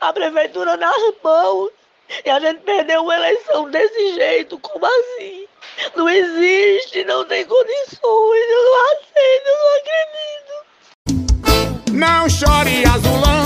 a prefeitura nas mãos e a gente perdeu uma eleição desse jeito. Como assim? Não existe, não tem condições. Eu não aceito, eu não acredito. Não chore, azulão.